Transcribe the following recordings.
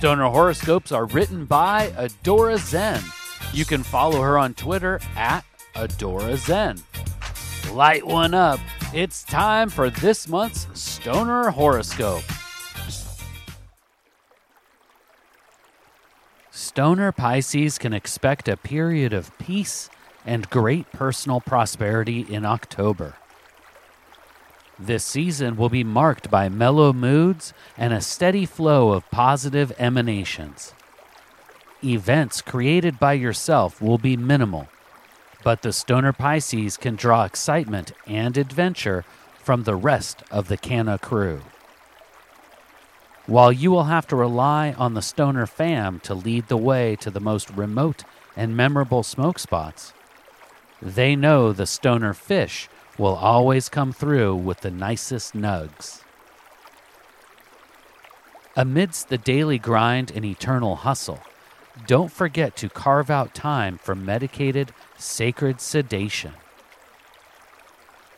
Stoner horoscopes are written by Adora Zen. You can follow her on Twitter at Adora Zen. Light one up. It's time for this month's Stoner horoscope. Stoner Pisces can expect a period of peace and great personal prosperity in October. This season will be marked by mellow moods and a steady flow of positive emanations. Events created by yourself will be minimal, but the Stoner Pisces can draw excitement and adventure from the rest of the Canna crew. While you will have to rely on the Stoner fam to lead the way to the most remote and memorable smoke spots, they know the Stoner fish will always come through with the nicest nugs. Amidst the daily grind and eternal hustle, don't forget to carve out time for medicated, sacred sedation.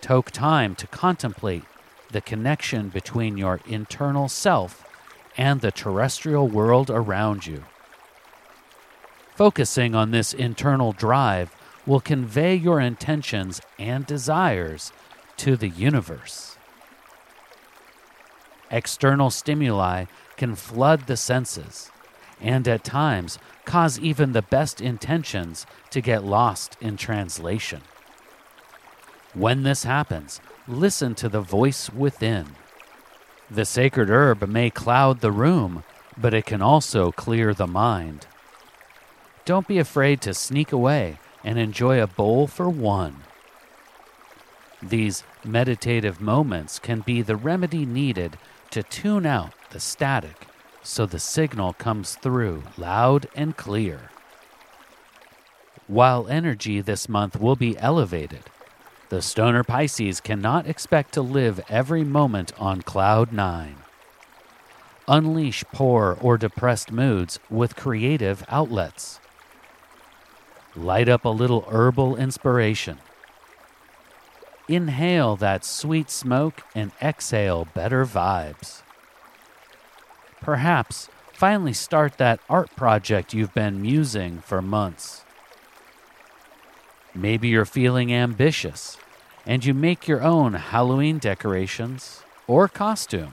Take time to contemplate the connection between your internal self and the terrestrial world around you. Focusing on this internal drive will convey your intentions and desires to the universe. External stimuli can flood the senses and at times cause even the best intentions to get lost in translation. When this happens, listen to the voice within. The sacred herb may cloud the room, but it can also clear the mind. Don't be afraid to sneak away and enjoy a bowl for one. These meditative moments can be the remedy needed to tune out the static so the signal comes through loud and clear. While energy this month will be elevated, the Stoner Pisces cannot expect to live every moment on cloud nine. Unleash poor or depressed moods with creative outlets. Light up a little herbal inspiration. Inhale that sweet smoke and exhale better vibes. Perhaps finally start that art project you've been musing for months. Maybe you're feeling ambitious and you make your own Halloween decorations or costume.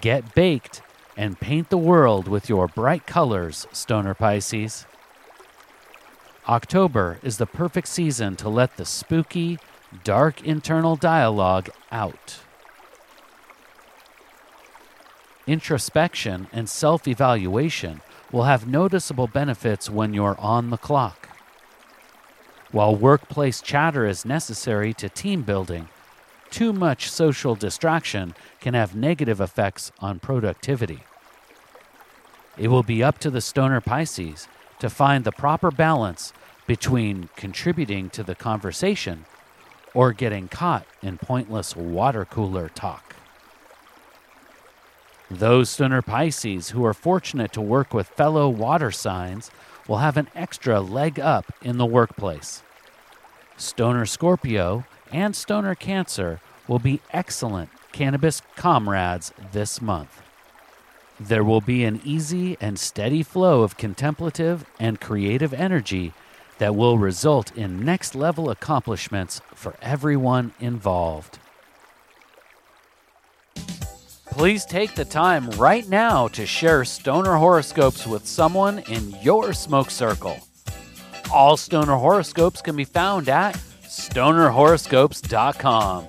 Get baked and paint the world with your bright colors, Stoner Pisces. October is the perfect season to let the spooky, dark internal dialogue out. Introspection and self evaluation will have noticeable benefits when you're on the clock. While workplace chatter is necessary to team building, too much social distraction can have negative effects on productivity. It will be up to the Stoner Pisces to find the proper balance between contributing to the conversation or getting caught in pointless water cooler talk. Those Stoner Pisces who are fortunate to work with fellow water signs will have an extra leg up in the workplace. Stoner Scorpio and Stoner Cancer will be excellent cannabis comrades this month. There will be an easy and steady flow of contemplative and creative energy that will result in next level accomplishments for everyone involved. Please take the time right now to share stoner horoscopes with someone in your smoke circle. All stoner horoscopes can be found at stonerhoroscopes.com.